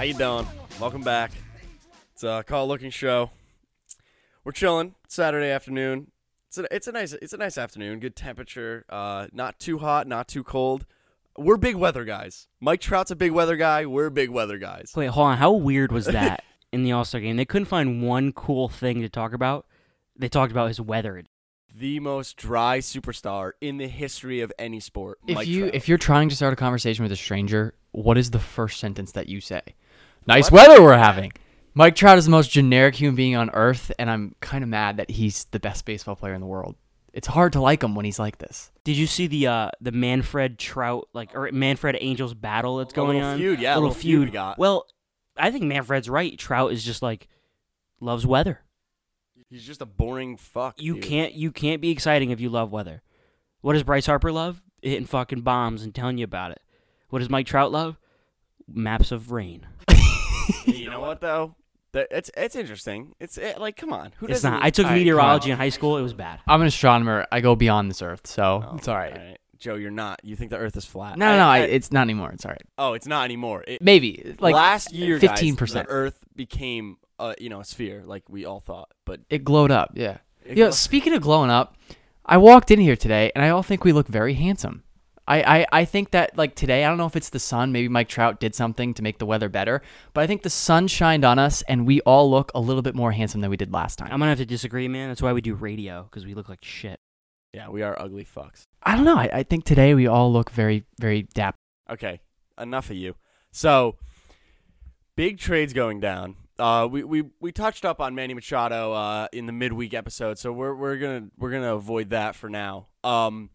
How you doing? Welcome back. It's a Caught Looking show. We're chilling. It's Saturday afternoon. It's a, it's a nice it's a nice afternoon. Good temperature. Uh, not too hot, not too cold. We're big weather guys. Mike Trout's a big weather guy. We're big weather guys. Wait, hold on. How weird was that in the All Star game? They couldn't find one cool thing to talk about. They talked about his weather. The most dry superstar in the history of any sport. If Mike you Trout. if you're trying to start a conversation with a stranger, what is the first sentence that you say? Nice weather we're having. Mike Trout is the most generic human being on earth, and I'm kind of mad that he's the best baseball player in the world. It's hard to like him when he's like this. Did you see the uh, the Manfred Trout like or Manfred Angels battle that's A going little on? feud, yeah, a little, little feud feud. got. Well, I think Manfred's right. Trout is just like loves weather. he's just a boring fuck. You dude. can't you can't be exciting if you love weather. What does Bryce Harper love? Hitting fucking bombs and telling you about it. What does Mike Trout love? Maps of rain. You know what though? That, it's it's interesting. It's it, like come on. Who It's doesn't? not. I took All right, meteorology in high school. It was bad. I'm an astronomer. I go beyond this earth, so Oh, it's all right. all right. Joe, you're not. You think the Earth is flat? No, no, no. I, it's not anymore. It's all right. oh, it's not anymore. It, Maybe like last year, guys, 15%. the Earth became, uh, you know, a sphere like we all thought. But it glowed up. Yeah. it Yeah. glo- Speaking of glowing up, I walked in here today, and I all think we look very handsome. I, I, I think that like today, I don't know if it's the sun. Maybe Mike Trout did something to make the weather better, but I think the sun shined on us, and we all look a little bit more handsome than we did last time. I'm gonna have to disagree, man. That's why we do radio because we look like shit. yeah, we are ugly fucks. I don't know. I, I think today we all look very very dapper. Okay, enough of you. So, big trades going down. Uh, we, we, we touched up on Manny Machado uh, in the midweek episode, so we're, we're gonna we're gonna avoid that for now. Um,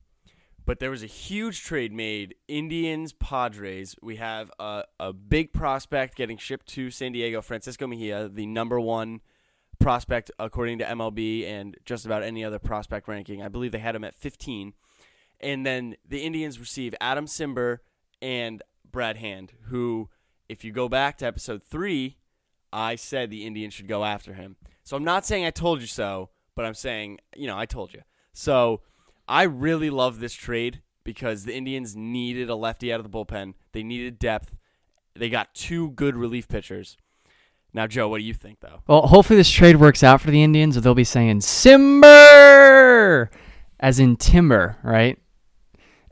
but there was a huge trade made. Indians Padres. We have a, a big prospect getting shipped to San Diego. Francisco Mejia, the number one prospect according to MLB and just about any other prospect ranking. I believe they had him at 15. And then the Indians receive Adam Cimber and Brad Hand, who, if you go back to episode three, I said the Indians should go after him. So I'm not saying I told you so, but I'm saying, you know, I told you. So I really love this trade because the Indians needed a lefty out of the bullpen. They needed depth. They got two good relief pitchers. Now, Joe, what do you think, though? Well, hopefully this trade works out for the Indians, or they'll be saying Cimber, as in timber, right?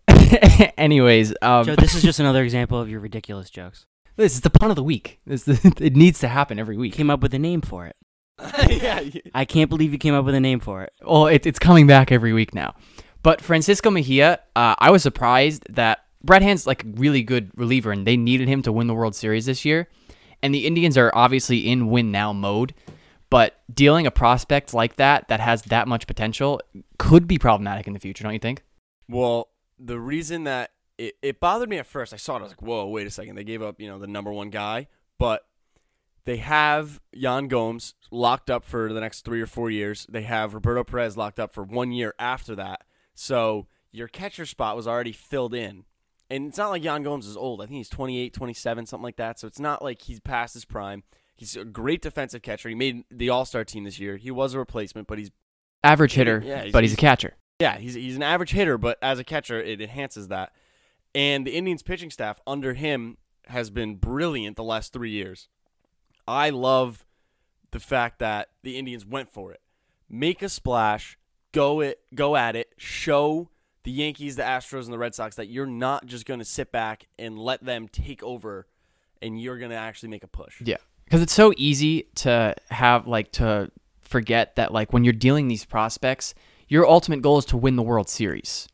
Anyways, um, Joe, this is just another example of your ridiculous jokes. this is the pun of the week. This it needs to happen every week. came up with a name for it. yeah, you- I can't believe you came up with a name for it. Well, it, it's coming back every week now. But Francisco Mejia, uh, I was surprised that Brad Hand's like a really good reliever, and they needed him to win the World Series this year. And the Indians are obviously in win now mode. But dealing a prospect like that that has that much potential could be problematic in the future, don't you think? Well, the reason that it, it bothered me at first, I saw it, I was like, whoa, wait a second. They gave up, you know, the number one guy, but they have Yan Gomes locked up for the next three or four years. They have Roberto Perez locked up for one year after that. So your catcher spot was already filled in. And it's not like Yan Gomes is old. I think he's 28, 27, something like that. So it's not like he's past his prime. He's a great defensive catcher. He made the All Star team this year. He was a replacement, but he's Average hitter, Yeah, he's- but he's a catcher. yeah, he's he's an average hitter, but as a catcher, it enhances that. And the Indians pitching staff under him has been brilliant the last three years. I love the fact that the Indians went for it. Make a splash, go it, go at it, show the Yankees, the Astros, and the Red Sox that you're not just going to sit back and let them take over, and you're going to actually make a push. Yeah. Because it's so easy to have, like, to forget that, like, when you're dealing these prospects, your ultimate goal is to win the World Series.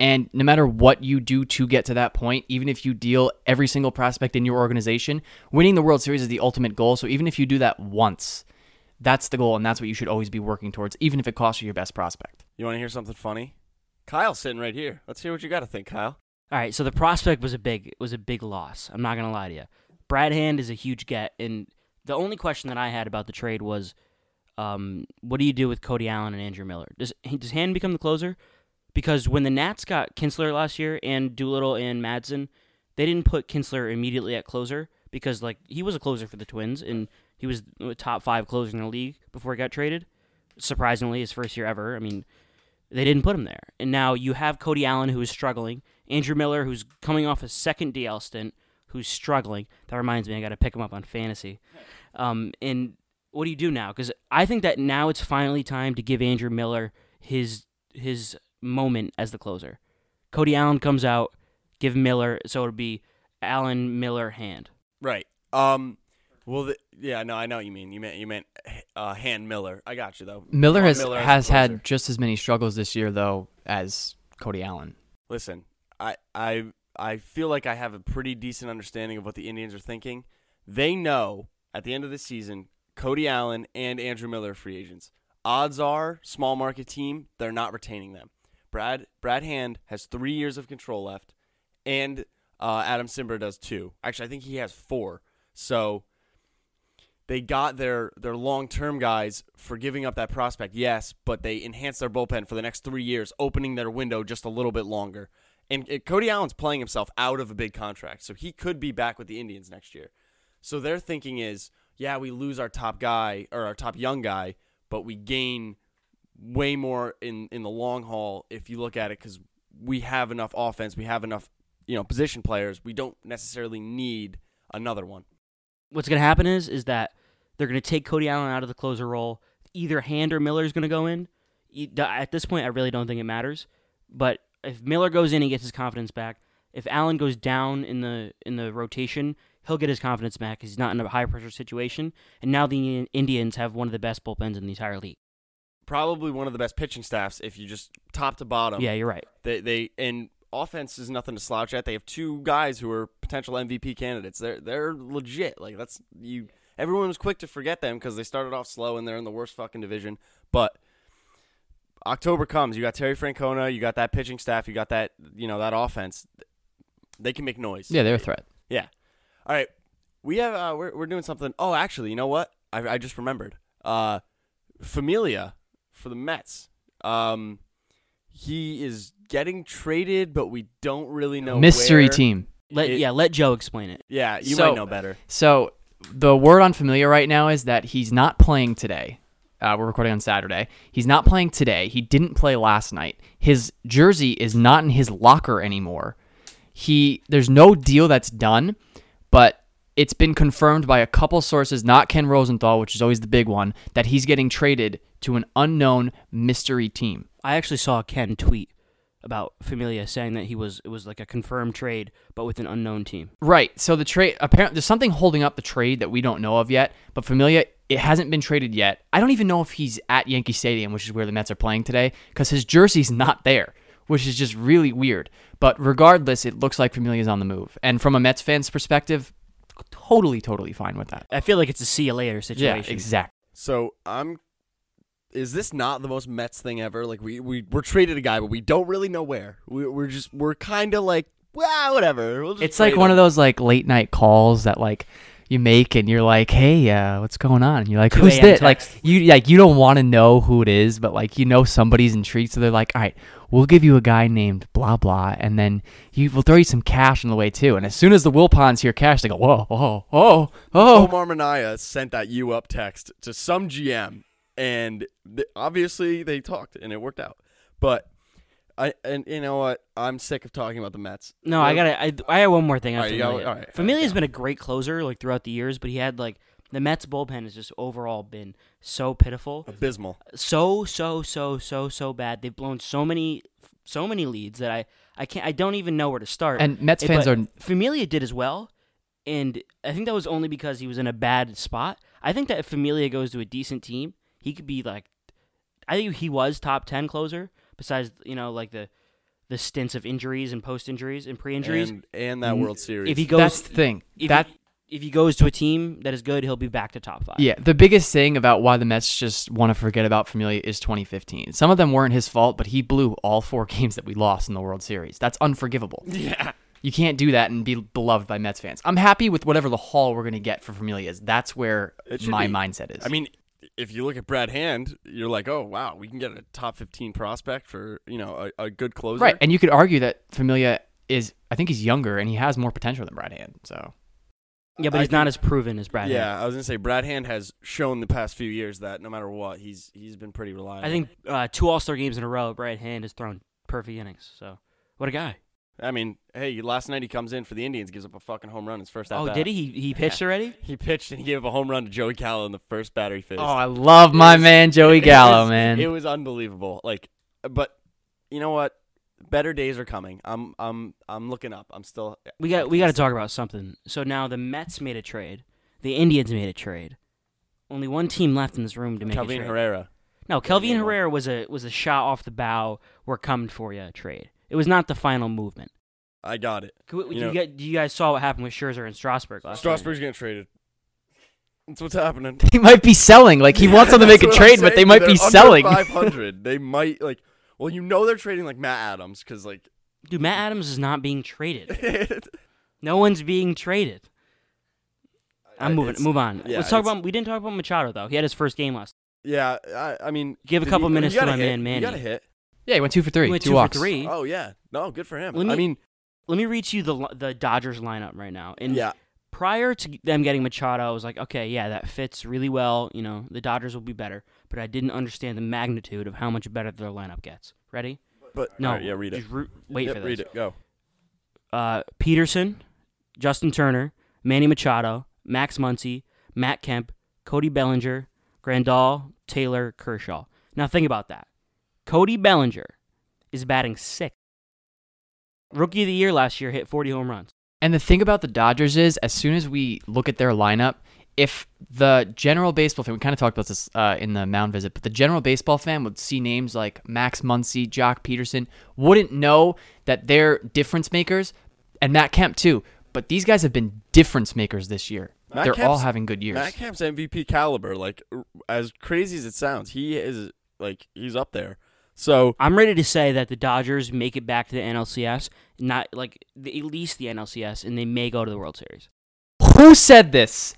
And no matter what you do to get to that point, even if you deal every single prospect in your organization, winning the World Series is the ultimate goal. So even if you do that once, that's the goal, and that's what you should always be working towards, even if it costs you your best prospect. You want to hear something funny? Kyle's sitting right here. Let's hear what you got to think, Kyle. All right, so the prospect was a big was a big loss. I'm not gonna lie to you. Brad Hand is a huge get, and the only question that I had about the trade was, um, what do you do with Cody Allen and Andrew Miller? Does does Hand become the closer? Because when the Nats got Kintzler last year and Doolittle and Madson, they didn't put Kintzler immediately at closer because like he was a closer for the Twins and he was top five closer in the league before he got traded. Surprisingly, his first year ever. I mean, they didn't put him there. And now you have Cody Allen who is struggling, Andrew Miller who's coming off a second DL stint, who's struggling. That reminds me, I got to pick him up on fantasy. Um, and what do you do now? Because I think that now it's finally time to give Andrew Miller his his moment as the closer. Cody Allen comes out, give Miller, so it'll be Allen Miller hand. Right. Um. Well, the, yeah, no, I know what you mean. You meant you meant uh, Han Miller. I got you though. Miller has Miller has had just as many struggles this year though as Cody Allen. Listen, I I I feel like I have a pretty decent understanding of what the Indians are thinking. They know at the end of the season, Cody Allen and Andrew Miller are free agents. Odds are, small market team, they're not retaining them. Brad Brad Hand has three years of control left, and uh, Adam Cimber does too. Actually, I think he has four. So they got their their long term guys for giving up that prospect, yes, but they enhanced their bullpen for the next three years, opening their window just a little bit longer. And uh, Cody Allen's playing himself out of a big contract, so he could be back with the Indians next year. So their thinking is, yeah, we lose our top guy or our top young guy, but we gain way more in in the long haul if you look at it because we have enough offense, we have enough you know position players. We don't necessarily need another one. What's going to happen is is that they're going to take Cody Allen out of the closer role. Either Hand or Miller is going to go in. At this point, I really don't think it matters. But if Miller goes in, he gets his confidence back. If Allen goes down in the in the rotation, he'll get his confidence back. 'cause He's not in a high pressure situation, and now the Indians have one of the best bullpens in the entire league. Probably one of the best pitching staffs if you just top to bottom. yeah, you're right. They they and offense is nothing to slouch at. They have two guys who are potential MVP candidates. They're they're legit. Like that's you. Everyone was quick to forget them because they started off slow and they're in the worst fucking division. But October comes, you got Terry Francona, you got that pitching staff, you got that you know that offense. They can make noise. Yeah, they're a threat. Yeah. All right. We have uh, we're we're doing something. Oh, actually, you know what? I I just remembered. Uh, Familia for the Mets. Um, he is getting traded, but we don't really know. Mystery where. team. Let It- yeah, let Joe explain it. Yeah, you So- might know better. So the word on Familia right now is that he's not playing today. Uh, we're recording on Saturday. He's not playing today. He didn't play last night. His jersey is not in his locker anymore. He there's no deal that's done, but it's been confirmed by a couple sources, not Ken Rosenthal, which is always the big one, that he's getting traded to an unknown mystery team. I actually saw Ken tweet about Familia saying that he was it was like a confirmed trade, but with an unknown team. Right. So the trade apparently there's something holding up the trade that we don't know of yet. But Familia, it hasn't been traded yet. I don't even know if he's at Yankee Stadium, which is where the Mets are playing today, because his jersey's not there, which is just really weird. But regardless, it looks like Familia's on the move. And from a Mets fan's perspective, totally, totally fine with that. I feel like it's a see you later situation. Yeah, situation. exactly. So I'm. Is this not the most Mets thing ever? Like we we we're traded a guy, but we don't really know where. We, we're just we're kind of like well, whatever. We'll just It's like trade one him. of those like late night calls that like you make and you're like, "Hey, uh, what's going on?" And you're like, "Who's this?" Like you like you don't want to know who it is, but like you know somebody's intrigued, so they're like, "All right, we'll give you a guy named blah blah, and then you we'll throw you some cash on the way too." And as soon as the Wilpons hear cash, they go, "Whoa, whoa, oh, oh." Omar Minaya sent that you up text to some GM, and th- obviously they talked and it worked out. But I and you know what? I'm sick of talking about the Mets. No, I gotta. I, I have one more thing. On All right, you got- Familia. all right, all right, Familia's go. been a great closer like throughout the years, but he had like the Mets bullpen has just overall been so pitiful, abysmal. so so so so so bad. They've blown so many so many leads that I I can't I don't even know where to start. And Mets Eh, fans but are Familia did as well, and I think that was only because he was in a bad spot. I think that if Familia goes to a decent team, he could be like, I think he was top ten closer. Besides, you know, like the the stints of injuries and post injuries and pre injuries. and, and that World Series. If he goes, that's the thing. if That he, if he goes to a team that is good, he'll be back to top five. Yeah, the biggest thing about why the Mets just want to forget about Familia is 2015. Some of them weren't his fault, but he blew all four games that we lost in the World Series. That's unforgivable. yeah, You can't do that and be beloved by Mets fans. I'm happy with whatever the haul we're going to get for Familia is. That's where my be. mindset is. I mean, if you look at Brad Hand, you're like, oh wow, we can get a top 15 prospect for you know a, a good closer. right, and you could argue that Familia is I think he's younger and he has more potential than Brad Hand. So, yeah, but I he's not think- as proven as Brad. Hand. Yeah, Hand. I was gonna say Brad Hand has shown the past few years that no matter what, he's he's been pretty reliable. I think uh, two All Star games in a row, Brad Hand has thrown perfect innings. So what a guy! I mean, hey, last night he comes in for the Indians, gives up a fucking home run his first oh, at Oh, bat. did he? He, he pitched already? He pitched and he gave up a home run to Joey Gallo in the first batter he faced. Oh, I love my man Joey Gallo, man. It was unbelievable. Like, but you know what? Better days are coming. I'm I'm I'm looking up. I'm still. We got we got to talk about something. So now the Mets made a trade. The Indians made a trade. Only one team left in this room to make a Calvin trade. Herrera. No, Kelvin Herrera was a was a shot off the bow. We're coming for you trade. It was not the final movement. I got it. Could we- You you, know- guys, you guys saw what happened with Scherzer and Strasburg last night. Strasburg's getting traded. That's what's happening. He might be selling. Like he wants them to make a That's what I'm trade, but they saying. might They're be under selling. 500. they might like. Well, you know they're trading like Matt Adams because like. Dude, Matt Adams is not being traded. No one's being traded. I'm Uh, moving. it's- Move on. yeah, Let's talk it's- about. We didn't talk about Machado though. He had his first game last. yeah, I, I mean, Give a couple he- minutes he got to my hit. man He got a hit. Yeah, he went two for three. He went two two walks. for three. Oh yeah, no, good for him. Let I mean, Let me read to you the the Dodgers lineup right now. And yeah, prior to them getting Machado, I was like, okay, yeah, that fits really well. You know, the Dodgers will be better. But I didn't understand the magnitude of how much better their lineup gets. Ready? but No. all right, yeah, read it. Just ru- wait Yep, for this. read it. Go. Uh, Pederson, Justin Turner, Manny Machado, Max Muncy, Matt Kemp, Cody Bellinger, Grandal, Taylor, Kershaw. Now think about that. Cody Bellinger is batting sixth. Rookie of the year last year hit 40 home runs. And the thing about the Dodgers is, as soon as we look at their lineup, if the general baseball fan, we kind of talked about this uh, in the mound visit, but the general baseball fan would see names like Max Muncy, Joc Pederson, wouldn't know that they're difference makers, and Matt Kemp too. But these guys have been difference makers this year. Matt they're all having good years. Matt Kemp's MVP caliber. Like as crazy as it sounds, he is like he's up there. So I'm ready to say that the Dodgers make it back to the NLCS, not like the, at least the NLCS, and they may go to the World Series. Who said this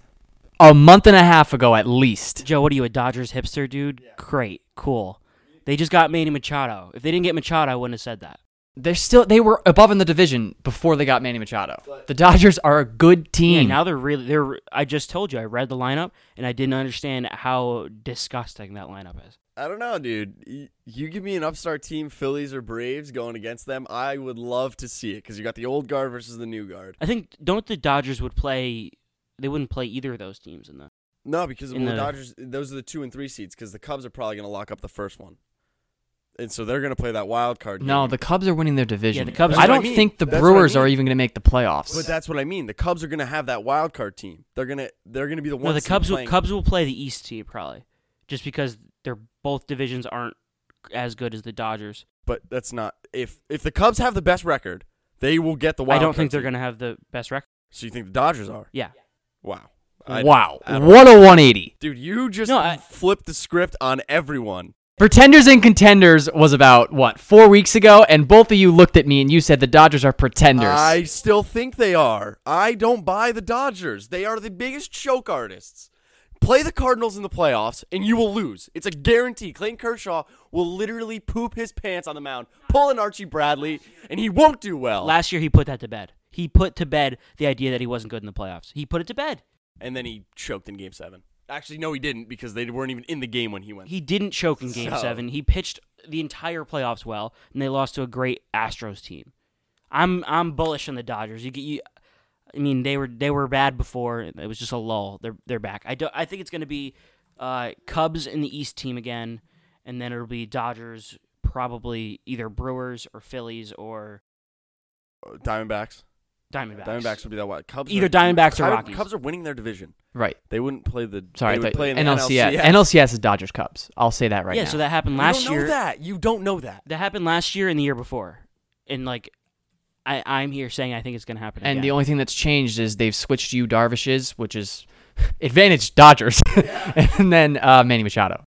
a month and a half ago at least? Joe, what are you, a Dodgers hipster, dude? Great, cool. They just got Manny Machado. If they didn't get Machado, I wouldn't have said that. They're still they were above in the division before they got Manny Machado. The Dodgers are a good team. Yeah, now they're really they're. I just told you, I read the lineup, and I didn't understand how disgusting that lineup is. I don't know, dude. You give me an upstart team, Phillies or Braves, going against them. I would love to see it because you got the old guard versus the new guard. I think don't the Dodgers would play. They wouldn't play either of those teams in the. No, because In well, the the- Dodgers, those are the two and three seeds. Because the Cubs are probably going to lock up the first one, and so they're going to play that wild card. no, the Cubs are winning their division. the Cubs I are- don't I mean. think the That's what I Brewers are even going to make the playoffs. But that's what I mean. The Cubs are going to have that wild card team. They're gonna they're going to be the No, ones. the Cubs will playing. Cubs will play the East team probably, just because they're both divisions aren't as good as the Dodgers. but that's not if if the Cubs have the best record, they will get the wild. I don't think they're going to have the best record. So you think the Dodgers are? Yeah. Wow. I- wow, I what a 180! Dude, you just No, I- flipped the script on everyone. Pretenders and contenders was about what four weeks ago, and both of you looked at me and you said the Dodgers are pretenders. I still think they are. I don't buy the Dodgers. They are the biggest choke artists. Play the Cardinals in the playoffs, and you will lose. It's a guarantee. Clayton Kershaw will literally poop his pants on the mound, pull an Archie Bradley, and he won't do well. Last year he put that to bed. He put to bed the idea that he wasn't good in the playoffs. He put it to bed. and then he choked in Game Seven. Actually, no, he didn't because they weren't even in the game when he went. He didn't choke in Game So- Seven. He pitched the entire playoffs well, and they lost to a great Astros team. I'm I'm bullish on the Dodgers. You get you. I mean, they were they were bad before. It was just a lull. They're they're back. I do, I think it's going to be uh, Cubs in the East team again, and then it'll be Dodgers, probably either Brewers or Phillies or Diamondbacks. Diamondbacks. Diamondbacks would be that what? Cubs. Either are, Diamondbacks or Rockies. Cubs are winning their division. right. They wouldn't play the. Sorry, they would play in the NLCS. NLCS. NLCS is Dodgers Cubs. I'll say that right yeah, now. so that happened last You don't know year. that. You don't know that. That happened last year and the year before, and like, I I'm here saying I think it's going to happen. and again. the only thing that's changed is they've switched you Darvishes, which is advantage Dodgers, and then uh, Manny Machado.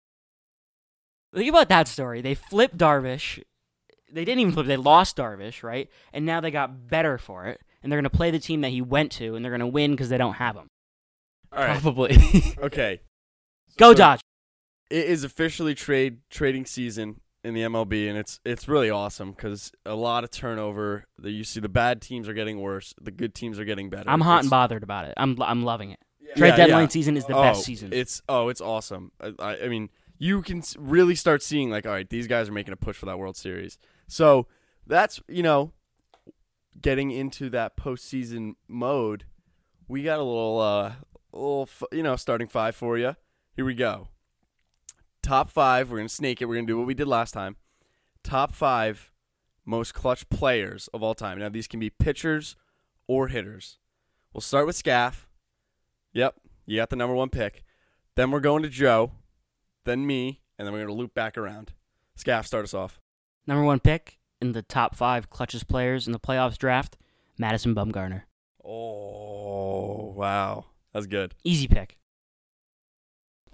Think about that story. They flipped Darvish. They didn't even flip. They lost Darvish, right? And now they got better for it. And they're going to play the team that he went to, and they're going to win because they don't have him. All right. Probably. Okay. Go So- Dodgers! it is officially trade trading season in the MLB, and it's it's really awesome because a lot of turnover. The, you see the bad teams are getting worse, the good teams are getting better. I'm hot and bothered about it. I'm I'm loving it. Trade Yeah, deadline yeah. season is the oh, best season. It's oh, it's awesome. I, I, I mean, you can really start seeing like, all right, these guys are making a push for that World Series. So that's you know, getting into that postseason mode, we got a little, uh, little, you know, starting five for you. Here we go. Top five. We're gonna snake it. We're gonna do what we did last time. Top five most clutch players of all time. Now these can be pitchers or hitters. We'll start with Scaff. Yep, you got the number one pick. Then we're going to Joe, then me, and then we're gonna loop back around. Scaff, start us off. Number one pick in the top five clutchest players in the playoffs draft, Madison Bumgarner. Oh wow, that's good. Easy pick.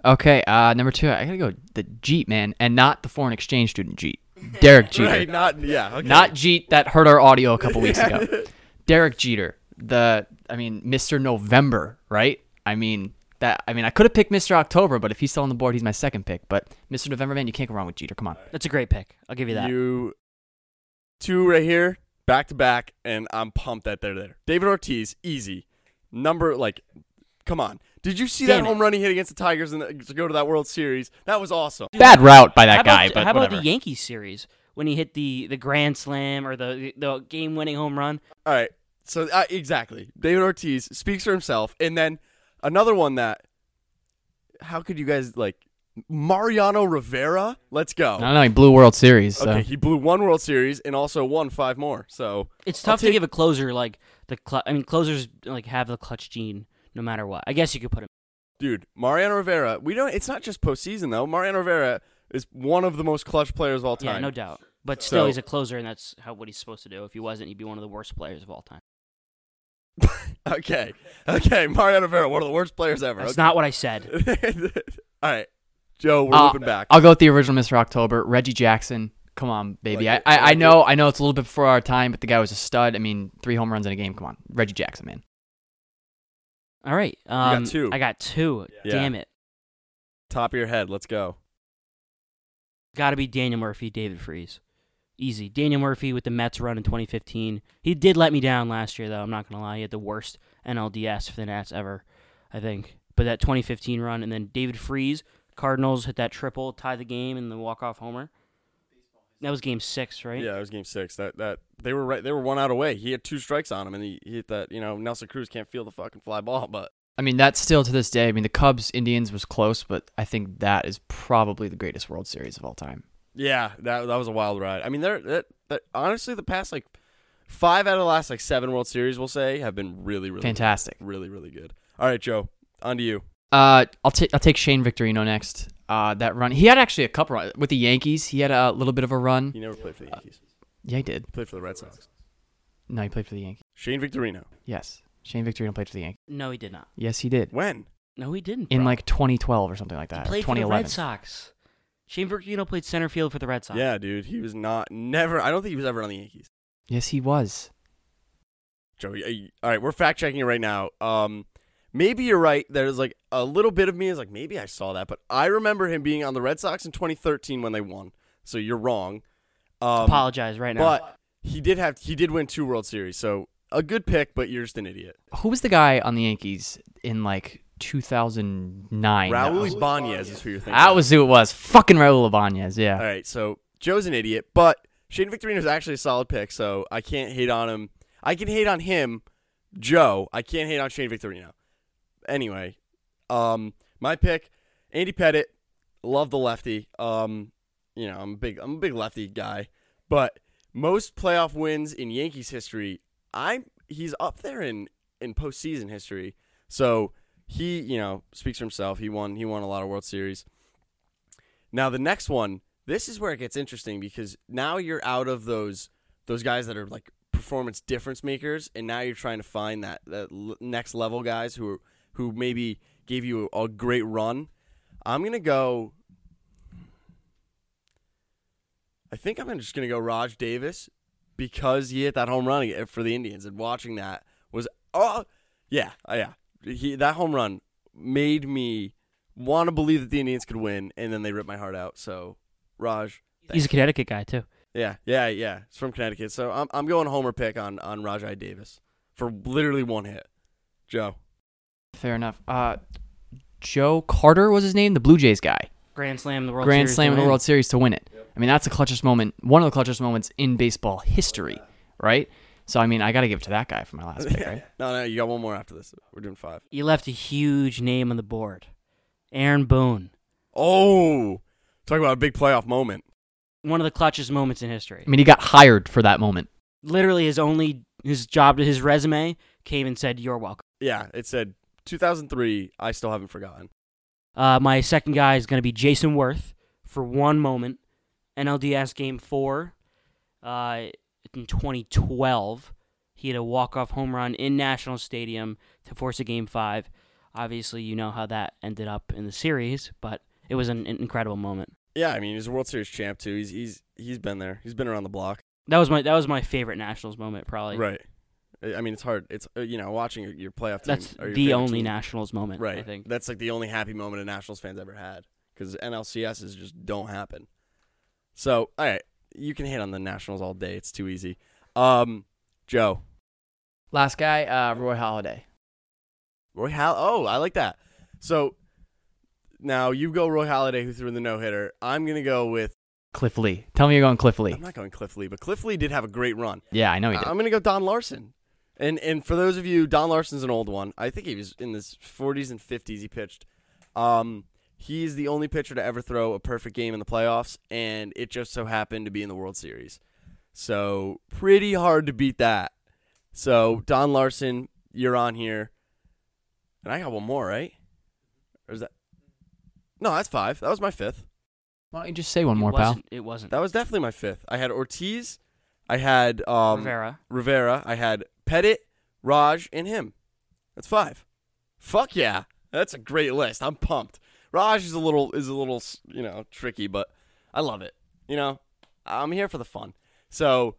Okay, uh, number two, I gotta go the Jeep man, and not the foreign exchange student Jeet. Derek Jeter, Right? Not yeah. Okay. not Jeet that hurt our audio a couple weeks ago. Derek Jeter, the I mean, Mr. November, right? I mean that. I mean, I could have picked Mr. October, but if he's still on the board, he's my second pick. But Mr. November, man, you can't go wrong with Jeter. Come on. That's a great pick. I'll give you that. You two right here, back to back, and I'm pumped that they're there. David Ortiz, easy. Number like, come on. Did you see Damn that it. home run he hit against the Tigers and to go to that World Series? That was awesome. Bad route by that how guy, about, but how about the Yankees series when he hit the, the grand slam or the the game winning home run? All right. So uh, exactly, David Ortiz speaks for himself, and then another one that. How could you guys like Mariano Rivera? Let's go. I don't know. He blew World Series. So. Okay, he blew one World Series and also won five more. So It's I'll tough to give a closer like the cl- I mean closers like have the clutch gene no matter what. I guess you could put him. dude, Mariano Rivera. We don't. It's not just postseason though. Mariano Rivera is one of the most clutch players of all time. Yeah, no doubt. But still, So- he's a closer, and that's how what he's supposed to do. If he wasn't, he'd be one of the worst players of all time. Okay, okay, Mariano Rivera, one of the worst players ever. That's Okay. not what I said. all right, Joe, we're Uh, looping back. I'll go with the original Mr. October, Reggie Jackson. Come on, baby. Like I, it, I, I like know I know it's a little bit before our time, but the guy was a stud. I mean, three home runs in a game. Come on, Reggie Jackson, man. All right, I got um, two. I got two. Yeah. Damn it! Top of your head. Let's go. Got to be Daniel Murphy, David Freese. Easy. Daniel Murphy with the Mets run in 2015. He did let me down last year, though. I'm not gonna lie. He had the worst NLDS for the Nats ever, I think. But that 2015 run, and then David Freese, Cardinals hit that triple, tie the game, and the walk off homer. That was Game Six, right? Yeah, it was Game Six. That that they were right. They were one out away. He had two strikes on him, and he, he hit that. You know, Nelson Cruz can't feel the fucking fly ball, but I mean, that's still to this day. I mean, the Cubs Indians was close, but I think that is probably the greatest World Series of all time. Yeah, that that was a wild ride. I mean, they're that, that honestly the past like five out of the last like seven World Series we'll say have been really really Fantastic. good. really really good. All right, Joe, on to you. Uh, I'll take I'll take Shane Victorino next. Uh, that run he had actually a couple run with the Yankees. He had a little bit of a run. He never played for the Yankees. Yeah, he did. He played for the Red Sox. No, he played for the Yankees. Shane Victorino. Yes, Shane Victorino played for the Yankees. No, he did not. Yes, he did. When? No, he didn't. In bro. like 2012 or something like that. or played for the Red Sox. Shane Victorino played center field for the Red Sox. Yeah, dude, he was not never. I don't think he was ever on the Yankees. Yes, he was. Joey, uh, all right, we're fact checking it right now. Um, maybe you're right. There's like a little bit of me is like maybe I saw that, but I remember him being on the Red Sox in 2013 when they won. So you're wrong. Um, Apologize right now. But he did have he did win two World Series, so a good pick, but you're just an idiot. Who was the guy on the Yankees in like 2009? that Raul Ibanez is who you're thinking. That was who it was. Fucking Raul Ibanez. Yeah. all right. So Joe's an idiot, but Shane Victorino is actually a solid pick, so I can't hate on him. I can hate on him, Joe. I can't hate on Shane Victorino. Anyway, um, my pick, Andy Pettitte. Love the lefty. Um, you know, I'm a big I'm a big lefty guy, but most playoff wins in Yankees history, I'm he's up there in in postseason history. So he, you know, speaks for himself. He won he won a lot of World Series. Now the next one, this is where it gets interesting because now you're out of those those guys that are like performance difference makers, and now you're trying to find that that next level guys who are, who maybe gave you a great run. I'm gonna go. I think I'm just gonna go Raj Davis because he hit that home run for the Indians, and watching that was oh yeah oh, yeah he that home run made me want to believe that the Indians could win, and then they ripped my heart out. So Raj, He's a Connecticut guy too. yeah, yeah, yeah. It's from Connecticut. So I'm I'm going homer pick on on Rajai Davis for literally one hit. Joe. Fair enough. Uh, Joe Carter was his name, the Blue Jays guy. Grand Slam in the World Grand Series. Slam to in the win. World Series to win it. I mean, that's the clutchest moment, one of the clutchest moments in baseball history, right? So I mean, I got to give it to that guy for my last pick, right? No, no, you got one more after this. We're doing five. You left a huge name on the board. Aaron Boone. Oh, talk about a big playoff moment. One of the clutchest moments in history. I mean, he got hired for that moment. Literally, his only his job to his resume came and said, "You're welcome." Yeah, it said 2003. I still haven't forgotten. Uh, my second guy is going to be Jayson Werth for one moment. NLDS Game Four, uh, in 2012, he had a walk-off home run in National Stadium to force a Game Five. Obviously, you know how that ended up in the series, but it was an, an incredible moment. Yeah, I mean he's a World Series champ too. He's he's he's been there. He's been around the block. That was my that was my favorite Nationals moment, probably. Right. I I mean it's hard. It's uh, you know watching your, your playoff team. That's or your the only team. Nationals moment, Right. I think. That's like the only happy moment a Nationals fans ever had because NLCSs just don't happen. So, all right, you can hit on the Nationals all day. It's too easy. Um, Joe, Last guy, uh, Roy Halladay. Roy Hall. Oh, I like that. So now you go Roy Halladay, who threw in the no hitter. I'm gonna go with. Cliff Lee. Tell me you're going Cliff Lee. I'm not going Cliff Lee, but Cliff Lee did have a great run. Yeah, I know he did. I'm gonna go Don Larsen. And and for those of you, Don Larsen's an old one. I think he was in his 40s and 50s. He pitched. Um, he's the only pitcher to ever throw a perfect game in the playoffs, and it just so happened to be in the World Series. So pretty hard to beat that. So Don Larsen, you're on here, and I got one more, right? Or is that? No, that's five. That was my fifth. Why don't you just say one it more, pal? It wasn't. That was definitely my fifth. I had Ortiz, I had um, Rivera. Rivera. I had Pettitte, Raj, and him. That's five. Fuck yeah, that's a great list. I'm pumped. Raj is a little is a little you know tricky, but I love it. You know, I'm here for the fun. So,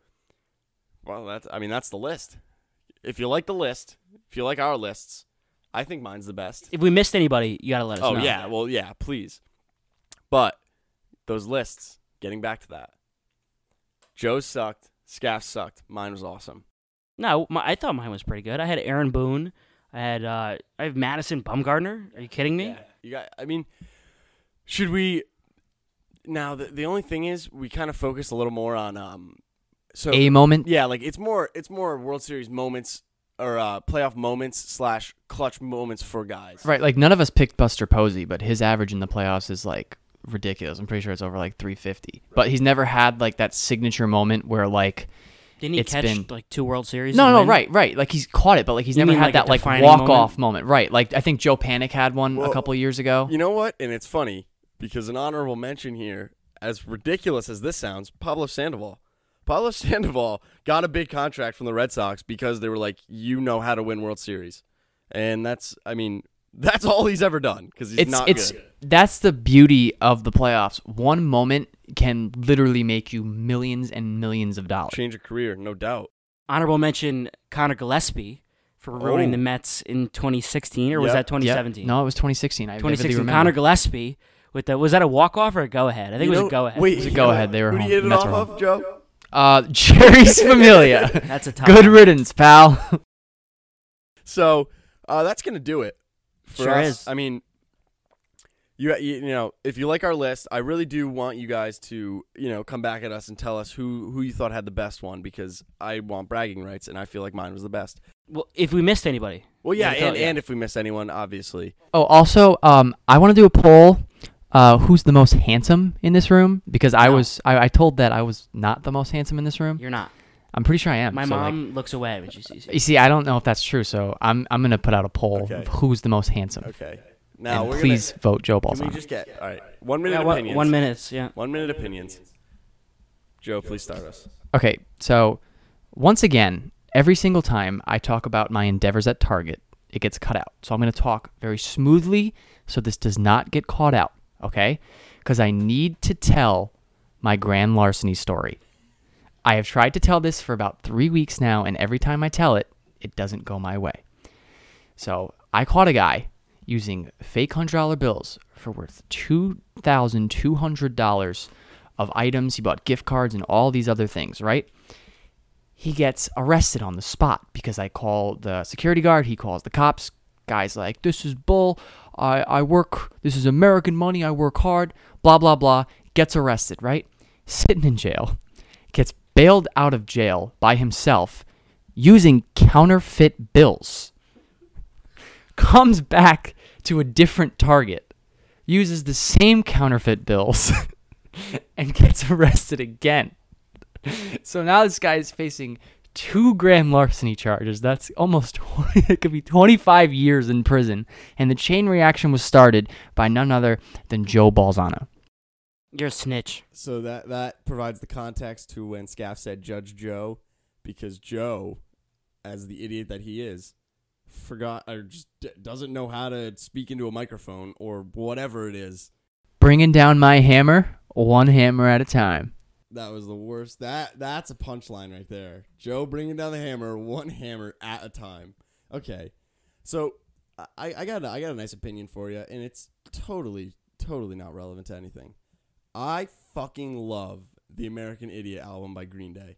well, that's I mean that's the list. If you like the list, if you like our lists, I think mine's the best. If we missed anybody, you gotta let us Oh know. Oh yeah, well yeah, please. But those lists, getting back to that. Joe sucked. Scaff sucked. Mine was awesome. No, my, I thought mine was pretty good. I had Aaron Boone. I had uh, I have Madison Bumgarner. Are you kidding me? Yeah. You got. I mean, should we? Now the the only thing is we kind of focus a little more on um. So A moment. yeah, like it's more it's more World Series moments or uh, playoff moments slash clutch moments for guys. Right, like none of us picked Buster Posey, but his average in the playoffs is like ridiculous. I'm pretty sure it's over like 350. But he's never had like that signature moment where like Didn't he It's catch been- like two World Series? no, and no, win? right, right. Like he's caught it, but like he's You never mean, had like, that like defining walk moment? off moment. Right. Like I think Joe Panik had one Well, a couple years ago. You know what? And it's funny because an honorable mention here, as ridiculous as this sounds, Pablo Sandoval. Pablo Sandoval got a big contract from the Red Sox because they were like, you know how to win World Series, and that's, I mean, that's all he's ever done because he's it's not it's good. that's the beauty of the playoffs. One moment can literally make you millions and millions of dollars. Change a career, no doubt. Honorable mention Conor Gillaspie for ruining Oh. the Mets in 2016, or was Yep. that Yep. 2017? No, it was 2016. I 2016. remember. Conor Gillaspie with the was that a walk off or a go ahead? I think You it was know- a go ahead. Wait, It was a go ahead. They were Who do home. you hit it Mets off were of, Joe? Uh, Jeurys Familia. That's a tough. Good one. riddance, pal. So uh, that's gonna do it for Sure us. is. I mean, you, you you know if you like our list, I really do want you guys to you know come back at us and tell us who who you thought had the best one because I want bragging rights and I feel like mine was the best. Well, if we missed anybody, Well, yeah, Yeah, and, and if we missed anyone, obviously. Oh, also, um, I want to do a poll. Uh, who's the most handsome in this room? Because I No. was, I, I told that I was not the most handsome in this room. you're not. I'm pretty sure I am. My so, like, mom looks away when she sees you. you see, I don't know if that's true, so I'm, I'm gonna put out a poll Okay. of who's the most handsome. Okay. Now and we're please vote Joe gonna. Can we just get all right? One minute Yeah, one, opinions. one minute. Yeah. One minute opinions. Joe, please start us. Okay, so once again, every single time I talk about my endeavors at Target, it gets cut out. So I'm going to talk very smoothly so this does not get caught out, okay? Because I need to tell my grand larceny story. I have tried to tell this for about three weeks now, and every time I tell it, it doesn't go my way. So I caught a guy using fake hundred dollar bills for worth two thousand two hundred dollars of items. He bought gift cards and all these other things, right? He gets arrested on the spot because I call the security guard, he calls the cops. Guy's like, This is bull. I, I work this is American money, I work hard, blah blah blah. Gets arrested, right? Sitting in jail. Bailed out of jail by himself using counterfeit bills. Comes back to a different target, uses the same counterfeit bills, and gets arrested again. So now this guy is facing two grand larceny charges. That's almost 20, it could be 25 years in prison. And the chain reaction was started by none other than Joe Balzano. You're a snitch. So that that provides the context to when Scaff said Judge Joe, because Joe, as the idiot that he is, forgot or just d- doesn't know how to speak into a microphone or whatever it is. Bringing down my hammer, one hammer at a time. That was the worst. That that's a punchline right there. Joe bringing down the hammer, one hammer at a time. Okay, so I I got a, I got a nice opinion for you, and it's totally totally not relevant to anything. I fucking love the American Idiot album by Green Day.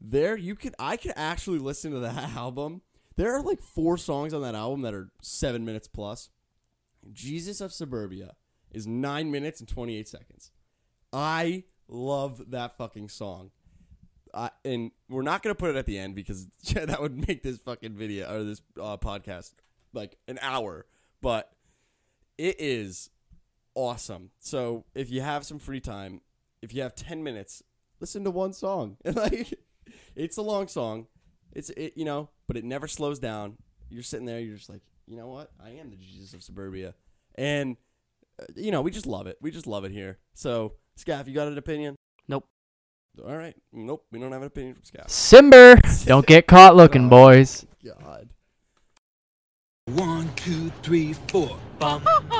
There, you could I could actually listen to that album. There are like four songs on that album that are seven minutes plus. Jesus of Suburbia is nine minutes and twenty eight seconds. I love that fucking song. Uh, and we're not gonna put it at the end because that would make this fucking video or this uh, podcast like an hour. But it is awesome. So if you have some free time, if you have ten minutes, listen to one song. like it's a long song. It's it you know, but it never slows down. You're sitting there, you're just like, you know what? I am the Jesus of suburbia, and uh, you know we just love it. We just love it here. So Scaff, you got an opinion? Nope. All right. Nope. We don't have an opinion from Scaff. Cimber! Don't get caught looking, boys. God. One, two, three, four. Bum.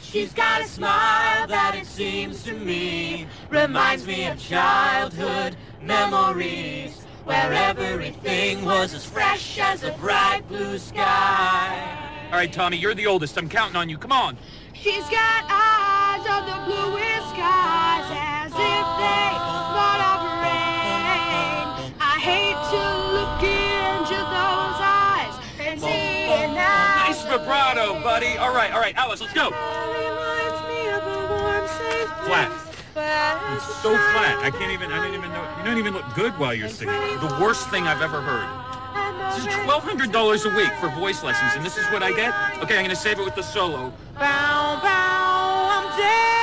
She's got a smile that it seems to me reminds me of childhood memories where everything was as fresh as a bright blue sky. All right, Tommy, you're the oldest. I'm counting on you. Come on. She's got eyes of the bluest skies as if they vibrato, buddy. All right, all right, Alice, let's go. Flat. It's so flat. I can't even. I don't even know. You don't even look good while you're singing. The worst thing I've ever heard. This is twelve hundred dollars a week for voice lessons, and this is what I get. Okay, I'm gonna save it with the solo. Bow, bow, I'm dead.